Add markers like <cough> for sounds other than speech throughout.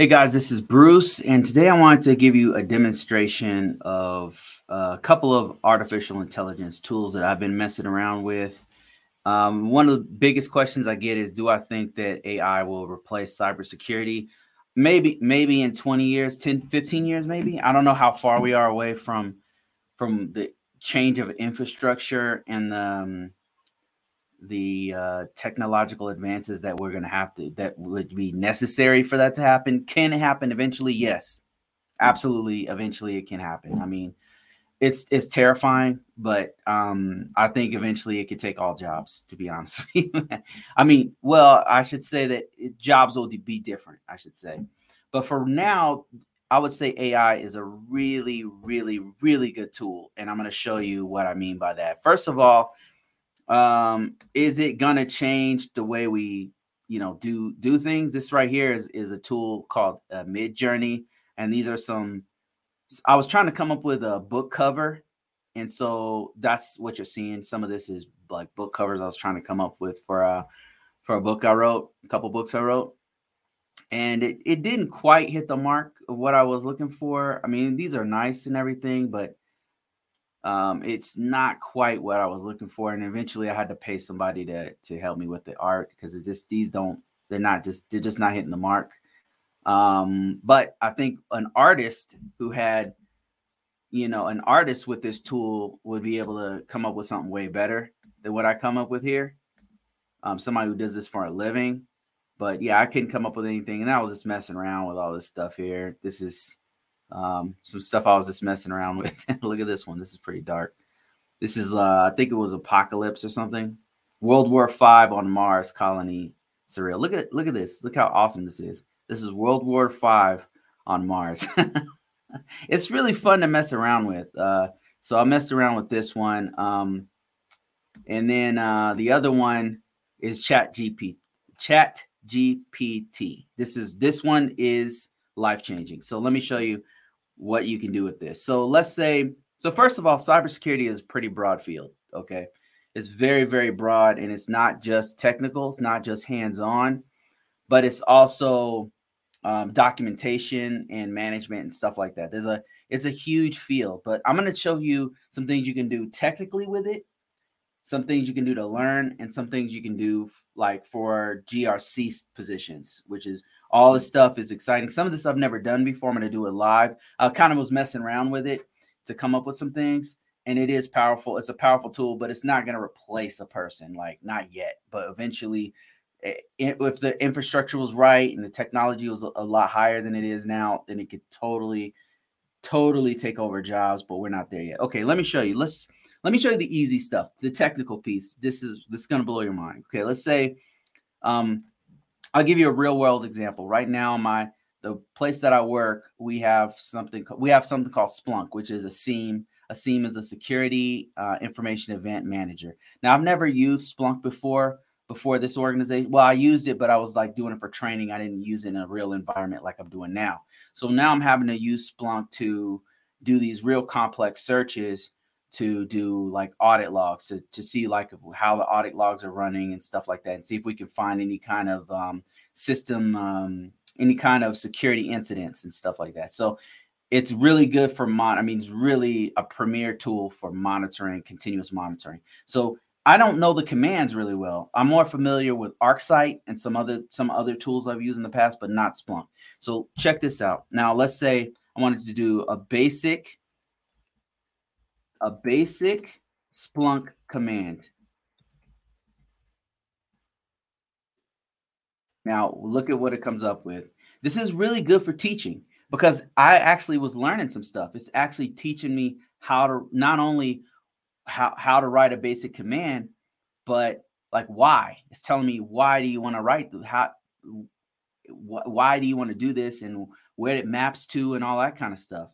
Hey guys, this is Bruce, and today I wanted to give you a demonstration of a couple of artificial intelligence tools that I've been messing around with. Um, one of the biggest questions I get is, do I think that AI will replace cybersecurity? Maybe, maybe in 20 years, 10, 15 years, maybe. I don't know how far we are away from from the change of infrastructure and the um, the uh, technological advances that we're going to have to that would be necessary for that to happen can happen eventually yes. Absolutely eventually it can happen. I mean it's it's terrifying but um i think eventually it could take all jobs to be honest <laughs> i mean well i should say that it, jobs will be different i should say. But for now i would say ai is a really really really good tool and i'm going to show you what i mean by that. First of all um, is it gonna change the way we, you know, do do things? This right here is is a tool called uh, Midjourney, and these are some. I was trying to come up with a book cover, and so that's what you're seeing. Some of this is like book covers I was trying to come up with for uh for a book I wrote, a couple books I wrote. And it, it didn't quite hit the mark of what I was looking for. I mean, these are nice and everything, but um, it's not quite what I was looking for. And eventually I had to pay somebody to to help me with the art because it's just these don't they're not just they're just not hitting the mark. Um, but I think an artist who had you know an artist with this tool would be able to come up with something way better than what I come up with here. Um, somebody who does this for a living. But yeah, I couldn't come up with anything, and I was just messing around with all this stuff here. This is um, some stuff I was just messing around with. <laughs> Look at this one. This is pretty dark. This is, uh, I think it was Apocalypse or something. World War Five on Mars colony surreal. Look at look at this. Look how awesome this is. This is World War Five on Mars. <laughs> it's really fun to mess around with. Uh, so I messed around with this one. Um, and then uh, the other one is Chat GP. Chat GPT. This is this one is life changing. So let me show you what you can do with this. So let's say, so first of all, cybersecurity is pretty broad field. Okay. It's very, very broad and it's not just technical, it's not just hands on, but it's also um, documentation and management and stuff like that. There's a, it's a huge field, but I'm going to show you some things you can do technically with it, some things you can do to learn, and some things you can do like for GRC positions, which is all this stuff is exciting. Some of this I've never done before. I'm going to do it live. I kind of was messing around with it to come up with some things, and it is powerful. It's a powerful tool, but it's not going to replace a person, like not yet. But eventually, eh, if the infrastructure was right and the technology was a lot higher than it is now, then it could totally, totally take over jobs. But we're not there yet. Okay, let me show you. Let's let me show you the easy stuff, the technical piece. This is this is going to blow your mind. Okay, let's say um, I'll give you a real world example. Right now, my the place that I work, we have something we have something called Splunk, which is a SIEM. A SIEM is a security uh, information event manager. Now, I've never used Splunk before before this organization. Well, I used it, but I was like doing it for training. I didn't use it in a real environment like I'm doing now. So now I'm having to use Splunk to do these real complex searches to do like audit logs to, to see like how the audit logs are running and stuff like that and see if we can find any kind of um, system um, any kind of security incidents and stuff like that. So it's really good for mon i mean it's really a premier tool for monitoring continuous monitoring. So i don't know the commands really well. I'm more familiar with arcsight and some other some other tools i've used in the past but not splunk. So check this out. Now let's say i wanted to do a basic a basic Splunk command. Now, look at what it comes up with. This is really good for teaching because I actually was learning some stuff. It's actually teaching me how to not only how, how to write a basic command, but like why. It's telling me why do you want to write how why do you want to do this and where it maps to and all that kind of stuff.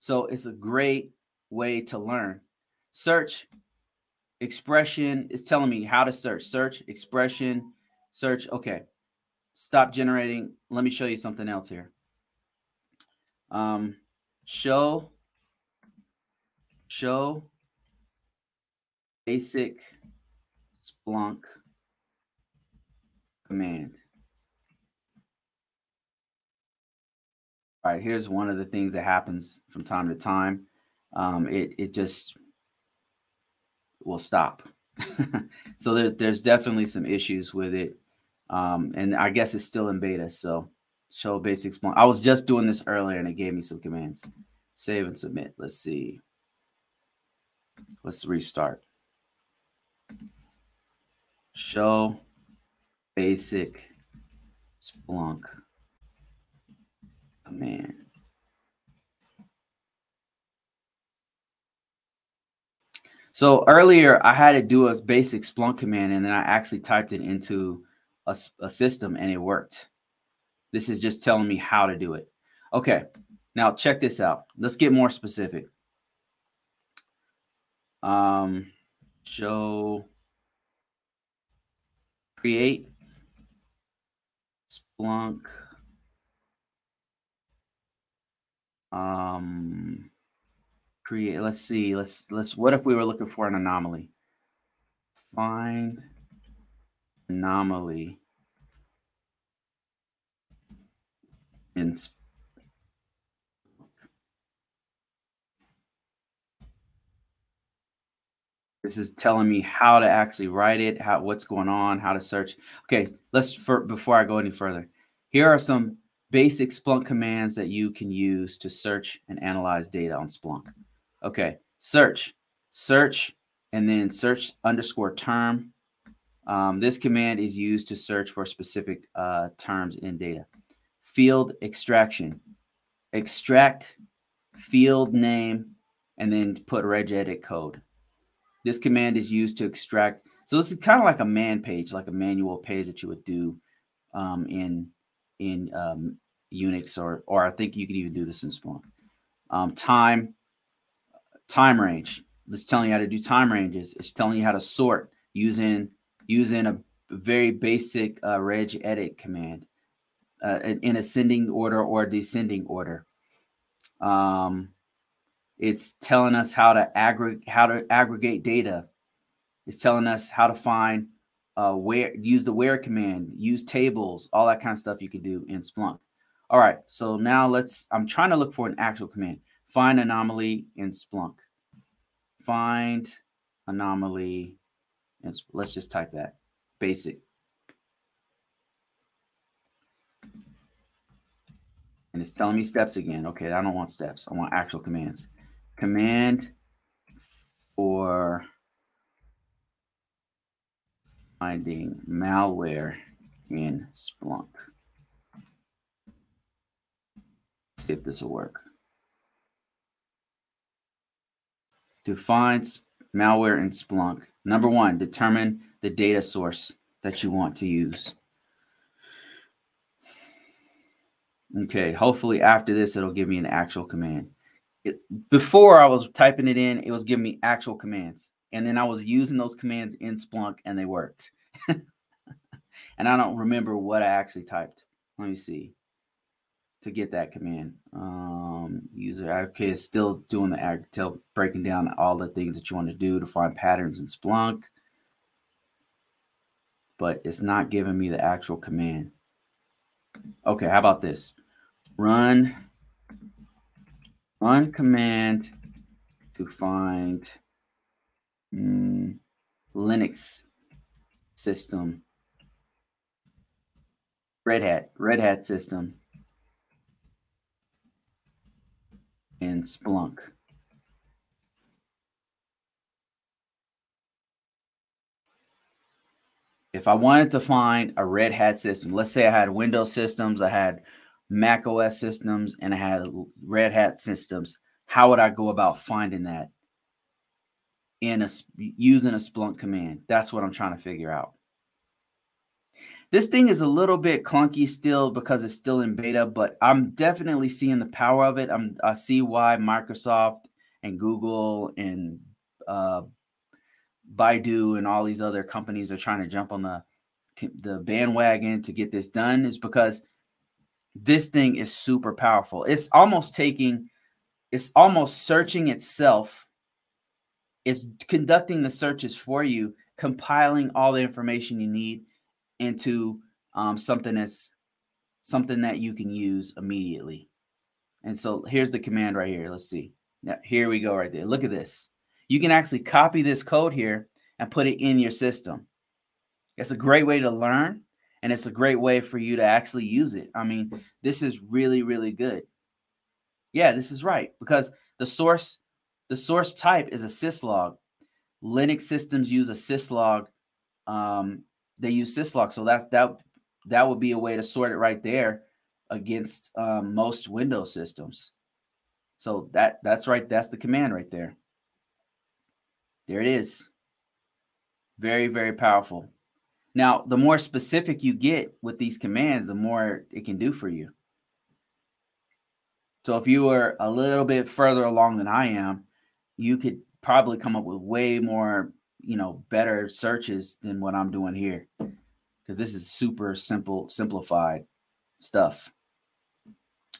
So it's a great way to learn. Search expression is telling me how to search. Search expression, search. Okay. Stop generating. Let me show you something else here. Um, show, show basic Splunk command. All right, here's one of the things that happens from time to time. Um, it it just will stop. <laughs> so there, there's definitely some issues with it. Um, and I guess it's still in beta. So show basic. I was just doing this earlier and it gave me some commands. Save and submit. Let's see. Let's restart. Show basic Splunk command. So earlier I had to do a basic Splunk command and then I actually typed it into a, a system and it worked. This is just telling me how to do it. Okay, now check this out. Let's get more specific. Um, show create Splunk. Um, create. Let's see. Let's let's. What if we were looking for an anomaly? Find anomaly in This is telling me how to actually write it, how what's going on, how to search. Okay, let's for before I go any further. Here are some basic Splunk commands that you can use to search and analyze data on Splunk. Okay, search, search, and then search underscore term. Um, this command is used to search for specific uh, terms in data. Field extraction, extract field name, and then put regedit code. This command is used to extract. So this is kind of like a man page, like a manual page that you would do um, in in um, Unix, or or I think you could even do this in Splunk. Um, time time range. It's telling you how to do time ranges. It's telling you how to sort using using a very basic uh, regedit command uh, in ascending order or descending order. Um, it's telling us how to aggregate how to aggregate data. It's telling us how to find uh, where use the where command, use tables, all that kind of stuff you can do in Splunk. All right, so now let's. I'm trying to look for an actual command. Find anomaly in Splunk. Find anomaly, let's just type that. Basic. And it's telling me steps again. Okay, I don't want steps. I want actual commands command for finding malware in Splunk. Let's see if this will work. To malware in Splunk, number one, determine the data source that you want to use. Okay, hopefully after this, it'll give me an actual command it, before I was typing it in, it was giving me actual commands. And then I was using those commands in Splunk and they worked. <laughs> and I don't remember what I actually typed. Let me see to get that command. Um, user okay, is still doing the breaking down all the things that you want to do to find patterns in Splunk, but it's not giving me the actual command. Okay, how about this? Run run command to find mm, Linux system, Red Hat, Red Hat system, and Splunk. If I wanted to find a Red Hat system, let's say I had Windows systems, I had Mac OS systems and I had Red Hat systems, how would I go about finding that in a using a Splunk command? That's what I'm trying to figure out. This thing is a little bit clunky still because it's still in beta, but I'm definitely seeing the power of it. I'm I see why Microsoft and Google and uh, Baidu and all these other companies are trying to jump on the the bandwagon to get this done is because this thing is super powerful. It's almost taking, it's almost searching itself. It's conducting the searches for you, compiling all the information you need into um, something that's something that you can use immediately. And so here's the command right here. Let's see. Yeah, here we go right there. Look at this. You can actually copy this code here and put it in your system. It's a great way to learn and it's a great way for you to actually use it. I mean, this is really, really good. Yeah, this is right because the source, the source type is a syslog. Linux systems use a syslog. Um, they use syslog, so that's that. That would be a way to sort it right there against um, most Windows systems. So that that's right. That's the command right there. There it is. Very very powerful. Now, the more specific you get with these commands, the more it can do for you. So if you were a little bit further along than I am, you could probably come up with way more, you know, better searches than what I'm doing here. Because this is super simple, simplified stuff.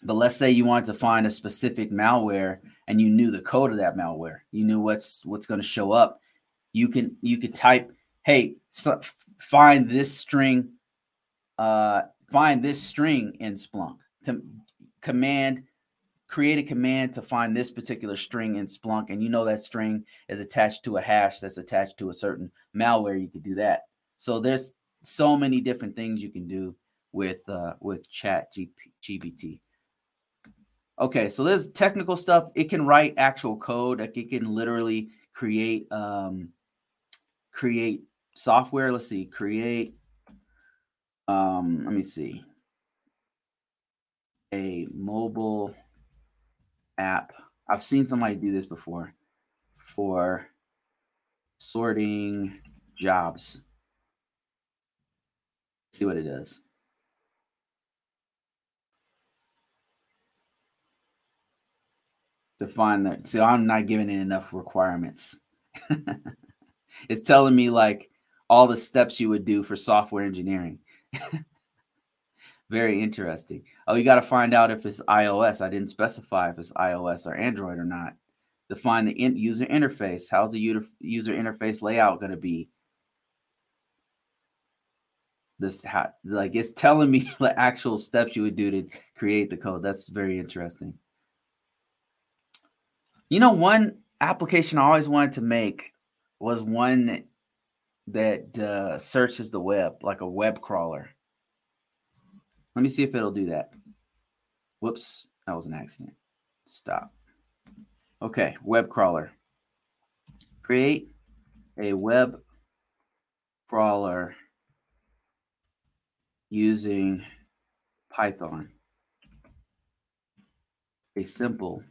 But let's say you wanted to find a specific malware and you knew the code of that malware. You knew what's what's going to show up. You can you could type, "Hey, so find this string uh find this string in Splunk." Com- command create a command to find this particular string in Splunk, and you know that string is attached to a hash that's attached to a certain malware, you could do that. So there's so many different things you can do with uh, with Chat GPT. Okay, so there's technical stuff. It can write actual code. Like it can literally create um, create software. Let's see, create. Um, let me see. A mobile app. I've seen somebody do this before for sorting jobs. Let's see what it does. To find that, so I'm not giving it enough requirements. <laughs> it's telling me like all the steps you would do for software engineering. <laughs> Very interesting. Oh, you got to find out if it's iOS. I didn't specify if it's iOS or Android or not. Define the in- user interface. How's the user interface layout going to be? This ha- like it's telling me <laughs> the actual steps you would do to create the code. That's very interesting. You know, one application I always wanted to make was one that uh, searches the web, like a web crawler. Let me see if it'll do that. Whoops, that was an accident. Stop. Okay, web crawler. Create a web crawler using Python. A simple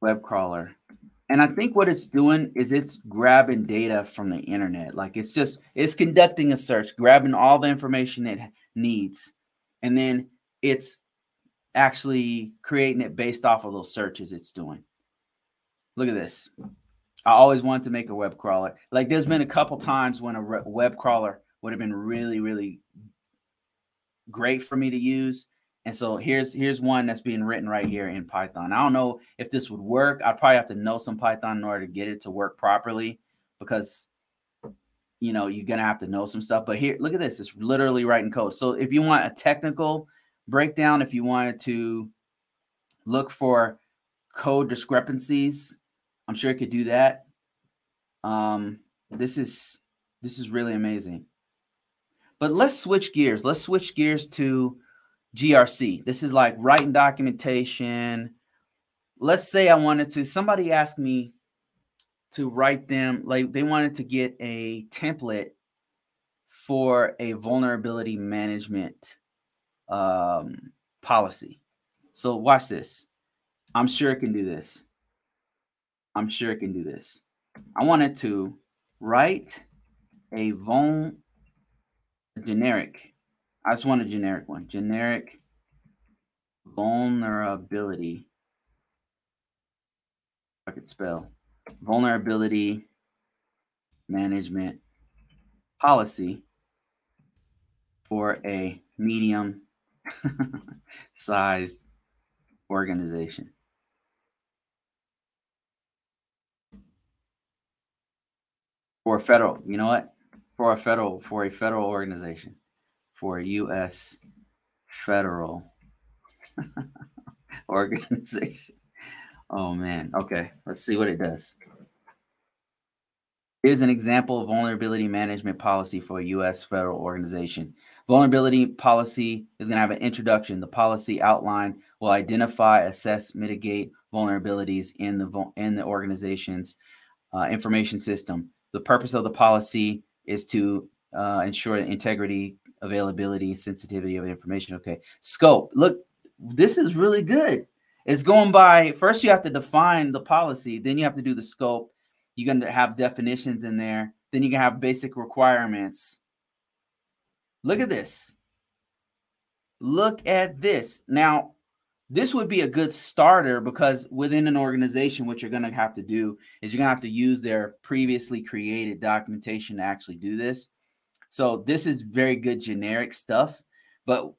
web crawler and I think what it's doing is it's grabbing data from the internet. Like it's just it's conducting a search, grabbing all the information it needs, and then it's actually creating it based off of those searches it's doing. Look at this. I always wanted to make a web crawler. Like there's been a couple times when a web crawler would have been really, really great for me to use, and so here's here's one that's being written right here in Python. I don't know if this would work. I'd probably have to know some Python in order to get it to work properly because you know you're gonna have to know some stuff. But here, look at this. It's literally writing code. So if you want a technical breakdown, if you wanted to look for code discrepancies, I'm sure it could do that. Um, this is this is really amazing. But let's switch gears. Let's switch gears to GRC. This is like writing documentation. Let's say I wanted to, somebody asked me to write them, like they wanted to get a template for a vulnerability management um, policy. So watch this. I'm sure it can do this. I'm sure it can do this. I wanted to write a vul generic I just want a generic one. Generic vulnerability. I could spell vulnerability management policy for a medium <laughs> size organization. For a federal, you know what? For a federal, for a federal organization for a U.S. federal <laughs> organization. Oh man. Okay. Let's see what it does. Here's an example of vulnerability management policy for a U.S. federal organization. Vulnerability policy is going to have an introduction. The policy outline will identify, assess, mitigate vulnerabilities in the in the organization's uh, information system. The purpose of the policy is to uh, ensure integrity, availability, sensitivity of information. Okay. Scope. Look, this is really good. It's going by first you have to define the policy, then you have to do the scope. You're going to have definitions in there. Then you can have basic requirements. Look at this. Look at this. Now, this would be a good starter because within an organization, what you're going to have to do is you're going to have to use their previously created documentation to actually do this. So this is very good generic stuff. But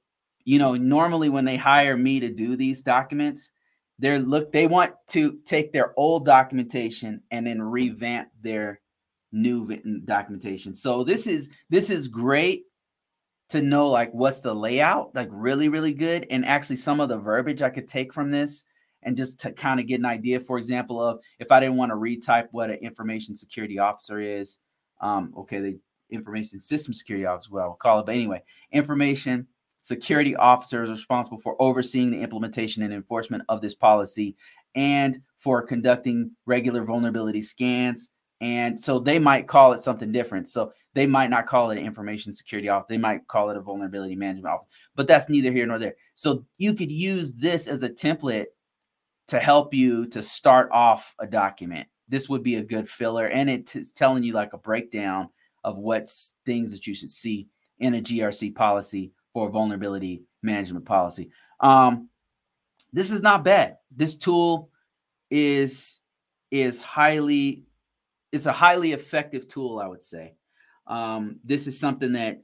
you know, normally when they hire me to do these documents, they're look they want to take their old documentation and then revamp their new documentation. So this is this is great to know like what's the layout, like really really good and actually some of the verbiage I could take from this and just to kind of get an idea for example of if I didn't want to retype what an information security officer is um okay, the information system security officer well, I'll call it but anyway, information security officer is responsible for overseeing the implementation and enforcement of this policy and for conducting regular vulnerability scans. And so they might call it something different. So they might not call it an information security officer. They might call it a vulnerability management office, but that's neither here nor there. So you could use this as a template to help you to start off a document. This would be a good filler. And it's telling you like a breakdown of what things that you should see in a GRC policy for vulnerability management policy. Um, this is not bad. This tool is is highly it's a highly effective tool, I would say. Um, this is something that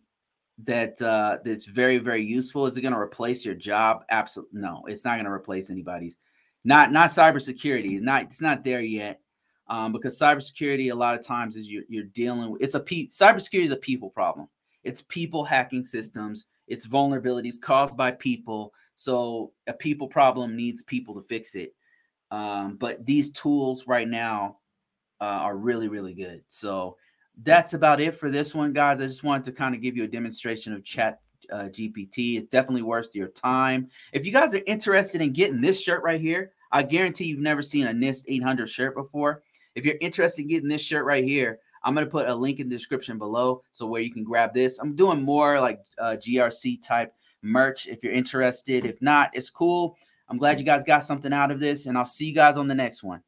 that uh, that's very very useful. Is it going to replace your job? Absolutely no. It's not going to replace anybody's. Not not cybersecurity. Not it's not there yet. Um, because cybersecurity a lot of times is you're, you're dealing with it's a pe- cybersecurity is a people problem. It's people hacking systems it's vulnerabilities caused by people. So a people problem needs people to fix it. Um, but these tools right now uh, are really, really good. So that's about it for this one, guys. I just wanted to kind of give you a demonstration of chat uh, GPT. It's definitely worth your time. If you guys are interested in getting this shirt right here, I guarantee you've never seen a NIST 800 shirt before. If you're interested in getting this shirt right here, I'm to put a link in the description below so where you can grab this. I'm doing more like uh, GRC type merch if you're interested. If not, it's cool. I'm glad you guys got something out of this, and I'll see you guys on the next one.